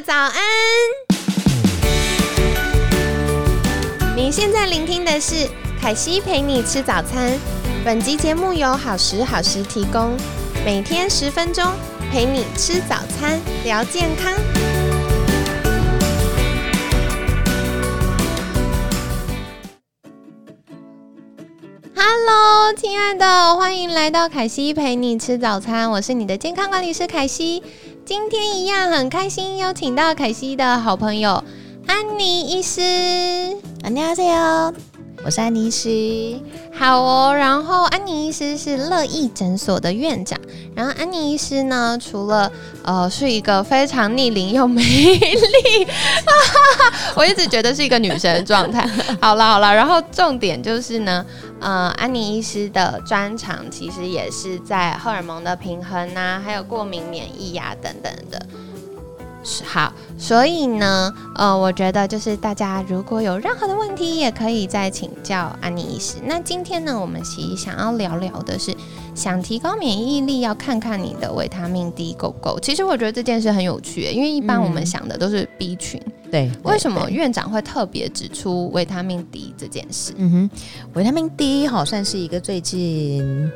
早安！你现在聆听的是凯西陪你吃早餐。本集节目由好时好食提供，每天十分钟陪你吃早餐，聊健康。Hello，亲爱的，欢迎来到凯西陪你吃早餐，我是你的健康管理师凯西。今天一样很开心，邀请到凯西的好朋友安妮医师。안녕하세요， 我是安妮医师。好哦，然后安妮医师是乐意诊所的院长。然后安妮医师呢，除了呃是一个非常逆龄又美丽，我一直觉得是一个女神的状态。好了好了，然后重点就是呢，呃，安妮医师的专长其实也是在荷尔蒙的平衡呐、还有过敏免疫呀、等等的。是好，所以呢，呃，我觉得就是大家如果有任何的问题，也可以再请教安妮医师。那今天呢，我们其实想要聊聊的是，想提高免疫力，要看看你的维他命 D 够不够。其实我觉得这件事很有趣，因为一般我们想的都是 B 群，对，为什么？院长会特别指出维他命 D 这件事？嗯哼，维他命 D 好算是一个最近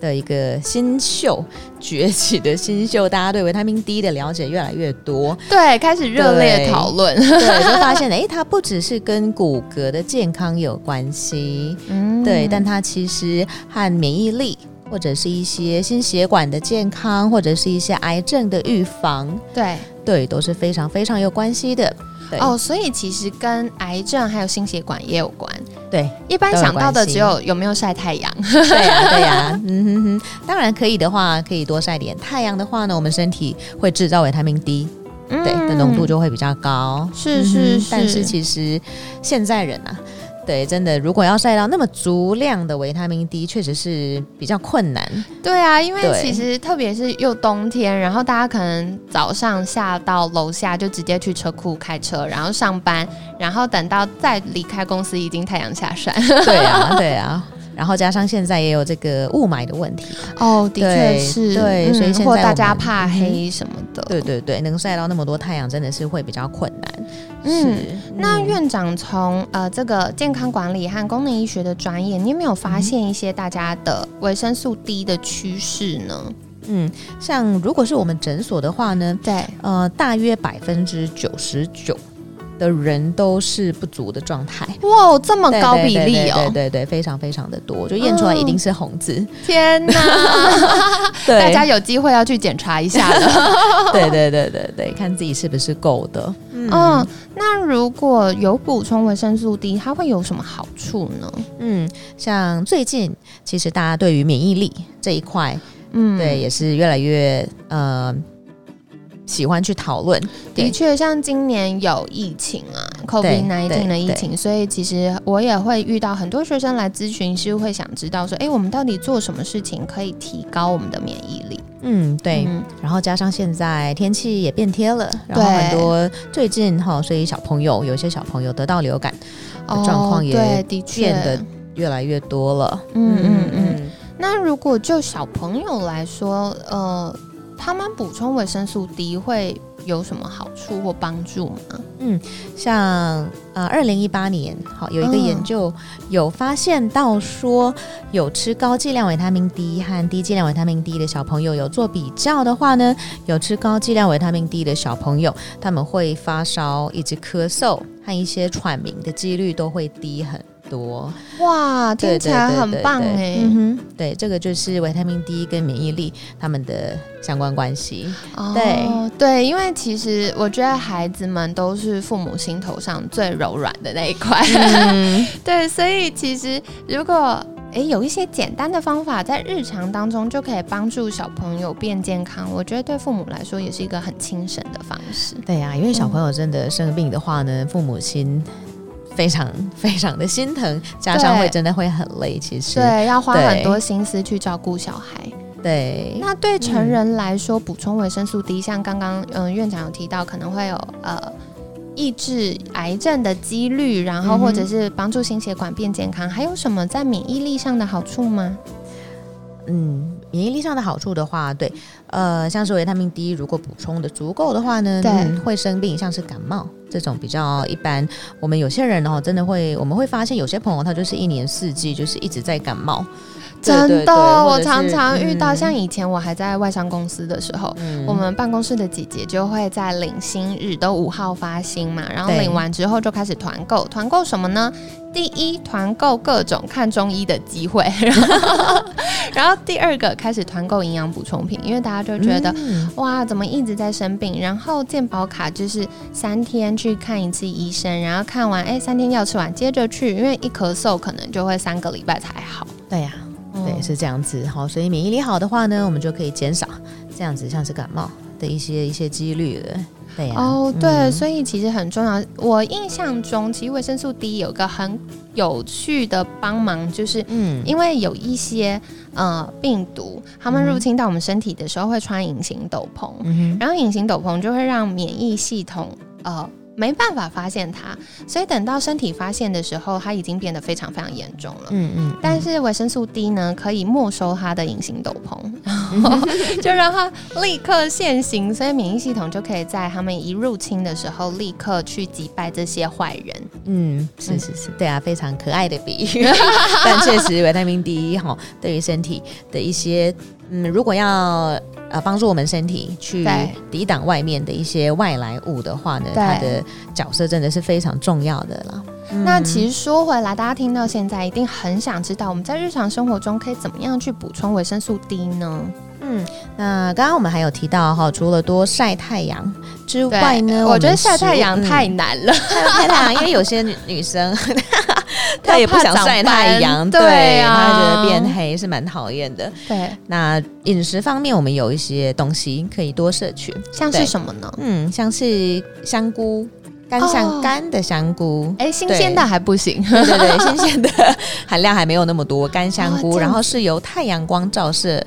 的一个新秀崛起的新秀，大家对维他命 D 的了解越来越多，对，开始热烈讨论。对，就发现诶，它不只是跟骨骼的健康有关系，嗯对，但它其实和免疫力。或者是一些心血管的健康，或者是一些癌症的预防，对对，都是非常非常有关系的。对，哦，所以其实跟癌症还有心血管也有关。对，一般想到的只有有没有晒太阳。对呀、对呀、嗯哼哼，当然可以的话，可以多晒点太阳的话呢，我们身体会制造维他命 D，、对的浓度就会比较高。嗯是是是但是其实现在人啊，对，真的如果要晒到那么足量的维他命 D，确实是比较困难。对啊，因为其实特别是又冬天，然后大家可能早上下到楼下就直接去车库开车，然后上班，然后等到再离开公司，已经太阳下山。对啊，对啊。然后加上现在也有这个雾霾的问题，哦，的确是，对所以现在或大家怕黑什么的。对对对，能晒到那么多太阳真的是会比较困难。嗯，那嗯院长从呃这个健康管理和功能医学的专业，你有没有发现一些大家的维生素 D 的趋势呢？嗯，像如果是我们诊所的话呢，对，呃，大约百分之九十九的人都是不足的状态。哇，这么高比例对对对哦！对对对，非常非常的多，就验出来一定是红字。天哪，对大家有机会要去检查一下的。对对对对对，看自己是不是够的。嗯，那如果有补充维生素 D，它会有什么好处呢？嗯，像最近其实大家对于免疫力这一块，嗯，对，也是越来越呃喜欢去讨论。的确，像今年有疫情啊，COVID 1 9的疫情，所以其实我也会遇到很多学生来咨询，是会想知道说，哎，我们到底做什么事情可以提高我们的免疫力？嗯，对。嗯然后加上现在天气也变天了，然后很多最近哈，所以小朋友有些小朋友得到流感的状况也变得越来越多了。嗯嗯嗯。那如果就小朋友来说，呃，他们补充维生素 D 会有什么好处或帮助吗？嗯，像呃，二零一八年好有一个嗯研究有发现到说，有吃高剂量维他命 D 和低剂量维他命 D 的小朋友有做比较的话呢，有吃高剂量维他命 D 的小朋友，他们会发烧、以及咳嗽和一些喘鸣的几率都会低很多。哇，听起来很棒对。对哎、嗯哼，对，这个就是维他命 D 跟免疫力他们的相关关系。对哦对，因为其实我觉得孩子们都是父母心头上最柔软的那一块，嗯。对，所以其实如果诶有一些简单的方法，在日常当中就可以帮助小朋友变健康，我觉得对父母来说也是一个很轻省的方式。对呀、因为小朋友真的生病的话呢，父母亲非常 非常的心疼，加上对会真的会很累。其实对，要花很多心思去照顾小孩。对那对成人来说，补充维生素 D，像刚刚嗯院长有提到，可能会有呃抑制癌症的几率，然后或者是帮助心血管变健康，还有什么在免疫力上的好处吗？嗯，免疫力上的好处的话，对，呃，像是维他命 D，如果补充的足够的话呢，对嗯会生病，像是感冒这种比较一般。我们有些人哦，真的会，我们会发现有些朋友他就是一年四季就是一直在感冒，真的，我常常遇到，嗯像以前我还在外商公司的时候，嗯我们办公室的姐姐就会在领薪日都五号发薪嘛，然后领完之后就开始团购，团购什么呢？第一，团购各种看中医的机会，然后 然后第二个开始团购营养补充品，因为大家就觉得。嗯哇，怎么一直在生病？然后健保卡就是三天去看一次医生，然后看完哎三天药吃完，接着去，因为一咳嗽可能就会三个礼拜才好。对呀、对，嗯是这样子。好，所以免疫力好的话呢，我们就可以减少这样子像是感冒的一些一些几率了。对呀、哦，对，嗯所以其实很重要。我印象中，其实维生素 D 有个很有趣的帮忙，就是嗯因为有一些呃病毒，它们入侵到我们身体的时候会穿隐形斗篷，嗯，然后隐形斗篷就会让免疫系统呃没办法发现它，所以等到身体发现的时候，它已经变得非常非常严重了。嗯嗯，但是维生素 D 呢，可以没收它的隐形斗篷，然 后就让它立刻现形，所以免疫系统就可以在他们一入侵的时候，立刻去击败这些坏人。嗯，是是是，对啊，非常可爱的比喻，但确实维他命 D 哈，对于身体的一些，嗯，如果要呃帮助我们身体去抵挡外面的一些外来物的话呢，它的角色真的是非常重要的啦。那其实说回来，大家听到现在一定很想知道，我们在日常生活中可以怎么样去补充维生素 D 呢？嗯，那刚刚我们还有提到哈，除了多晒太阳之外呢，我觉得晒太阳太难了。晒 太阳，因为有些女女生 她也不想晒太阳，对啊她觉得变黑是蛮讨厌的。对，那饮食方面，我们有一些东西可以多摄取，像是什么呢？嗯，像是香菇，干香、哦干的香菇。哎，新鲜的还不行。对对对，新鲜的 含量还没有那么多，干香菇，哦然后是由太阳光照射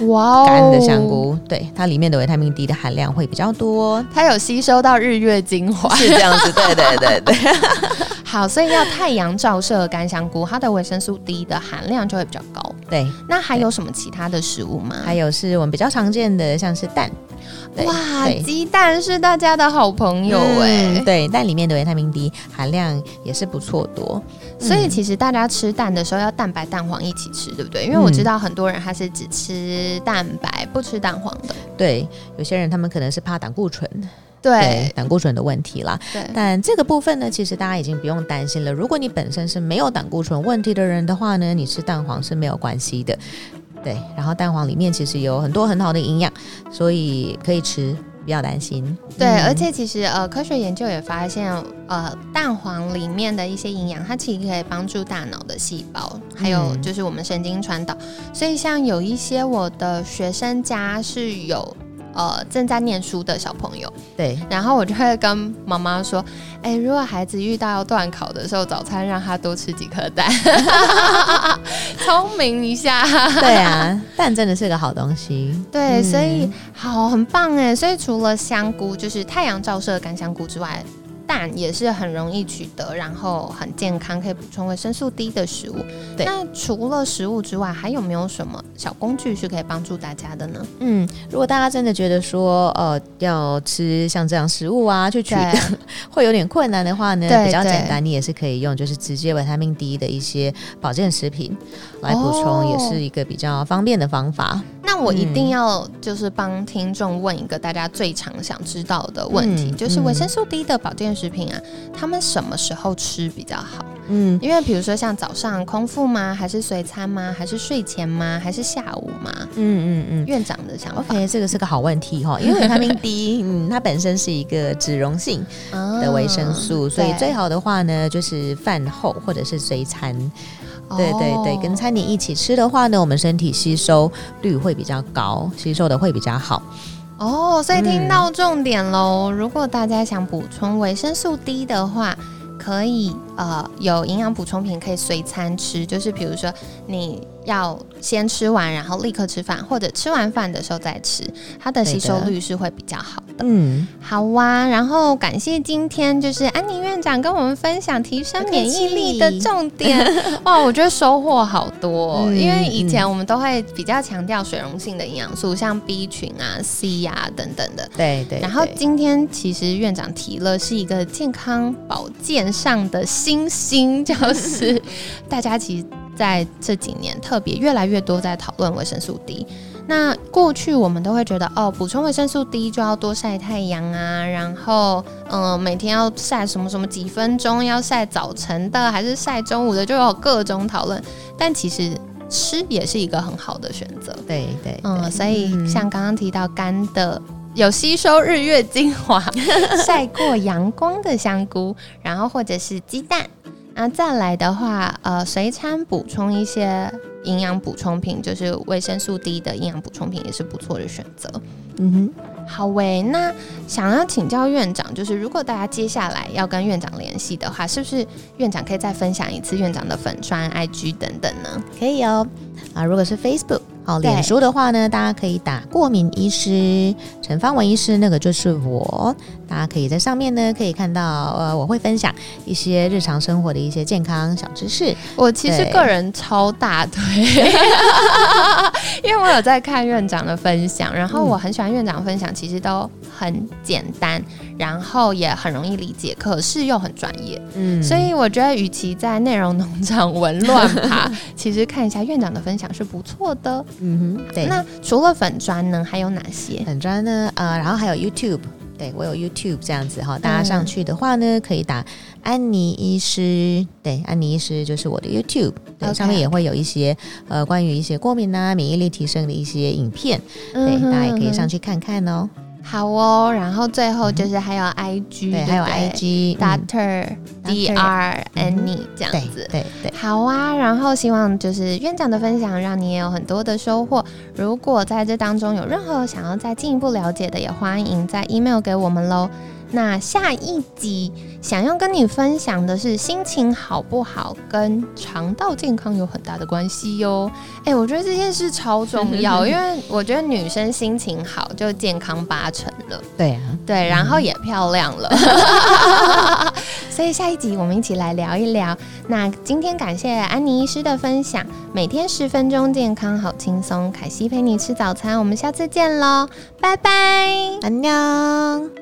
哇哦，干的香，菇，对它里面的维他命 D 的含量会比较多，它有吸收到日月精华。是这样子，对对对对。好，所以要太阳照射干香菇，它的维生素 D 的含量就会比较高。对，那还有什么其他的食物吗？还有是我们比较常见的，像是蛋，哇，鸡蛋是大家的好朋友哎、嗯对，蛋里面的维他命 D 含量也是不错多。所以其实大家吃蛋的时候要蛋白蛋黄一起吃，对不对？因为我知道很多人他是只吃蛋白不吃蛋黄的。对，有些人他们可能是怕胆固醇，对胆固醇的问题啦。对但这个部分呢，其实大家已经不用担心了。如果你本身是没有胆固醇问题的人的话呢，你吃蛋黄是没有关系的。对，然后蛋黄里面其实有很多很好的营养，所以可以吃，不要担心。对，嗯而且其实呃，科学研究也发现，呃，蛋黄里面的一些营养，它其实可以帮助大脑的细胞，还有嗯就是我们神经传导。所以像有一些我的学生家是有。呃，正在念书的小朋友，对，然后我就会跟妈妈说：“哎、如果孩子遇到要断考的时候，早餐让他多吃几颗蛋，聪明一下。”对啊，蛋真的是个好东西。对，嗯所以好，很棒哎！所以除了香菇，就是太阳照射的干香菇之外，蛋也是很容易取得，然后很健康，可以补充维生素 D 的食物。对那除了食物之外，还有没有什么小工具是可以帮助大家的呢？嗯，如果大家真的觉得说，呃，要吃像这样食物啊，去取得 会有点困难的话呢，比较简单，你也是可以用就是直接维他命 D 的一些保健食品来补充，哦也是一个比较方便的方法。那我一嗯定要就是帮听众问一个大家最常想知道的问题，嗯就是维生素 D 的保健食品啊，他们什么时候吃比较好？嗯，因为比如说像早上空腹吗？还是随餐吗？还是睡前吗？还是下午吗？嗯嗯嗯。院长的想法 OK，这个是个好问题哈，因为维他命 D，嗯，它本身是一个脂溶性的维生素，啊所以最好的话呢，就是饭后或者是随餐，对对对，跟餐点一起吃的话呢，我们身体吸收率会比较高，吸收的会比较好。哦，所以听嗯到重点喽。如果大家想补充维生素 D 的话，可以呃有营养补充品可以随餐吃，就是比如说你要先吃完，然后立刻吃饭，或者吃完饭的时候再吃，它的吸收率是会比较好的。嗯，好哇，然后感谢今天就是安妮院长跟我们分享提升免疫力的重点，哇，我觉得收获好多、哦，嗯因为以前我们都会比较强调水溶性的营养素，像 B 群啊、C 啊等等的。对对。然后今天其实院长提了是一个健康保健上的新星，就是 大家其实在这几年特别越来越多在讨论维生素 D。那过去我们都会觉得哦，补充维生素 D 就要多晒太阳啊，然后嗯、呃每天要晒什么什么几分钟，要晒早晨的还是晒中午的，就有各种讨论。但其实吃也是一个很好的选择。对对，嗯，对所以嗯像刚刚提到干的。有吸收日月精华、晒过阳光的香菇，然后或者是鸡蛋。那再来的话，呃，随餐补充一些营养补充品，就是维生素 D 的营养补充品也是不错的选择。嗯哼。好喂，那想要请教院长，就是如果大家接下来要跟院长联系的话，是不是院长可以再分享一次院长的粉砖、IG 等等呢？可以哦。啊，如果是 Facebook 哦，对脸书的话呢，大家可以打过敏医师陈芳文医师，那个就是我。大家可以在上面呢可以看到，呃，我会分享一些日常生活的一些健康小知识。我其实个人超大推，因为我有在看院长的分享，然后我很喜欢院长分享，其实都很简单，然后也很容易理解，可是又很专业，嗯所以我觉得与其在内容农场 文乱爬，其实看一下院长的分享是不错的。嗯哼，对。那除了粉砖呢，还有哪些？粉砖呢，呃，然后还有 YouTube。对我有 YouTube 这样子哈，大家上去的话呢，可以打安妮医师，对，安妮医师就是我的 YouTube，对上面也会有一些呃关于一些过敏啊、免疫力提升的一些影片，对，大家也可以上去看看哦。好哦，然后最后就是还有 IG，对，还有 IG，嗯 Doctor Dr Annie 这样对子。对对，好啊，然后希望就是院长的分享，让你也有很多的收获。如果在这当中有任何想要再进一步了解的，也欢迎在 email 给我们喽。那下一集想要跟你分享的是心情好不好跟肠道健康有很大的关系哟。哎，我觉得这件事超重要，因为我觉得女生心情好就健康八成了，对啊，对，然后也漂亮了。所以下一集我们一起来聊一聊。那今天感谢安妮医师的分享，每天十分钟健康好轻松，凯西陪你吃早餐，我们下次见喽，拜拜。安 녕。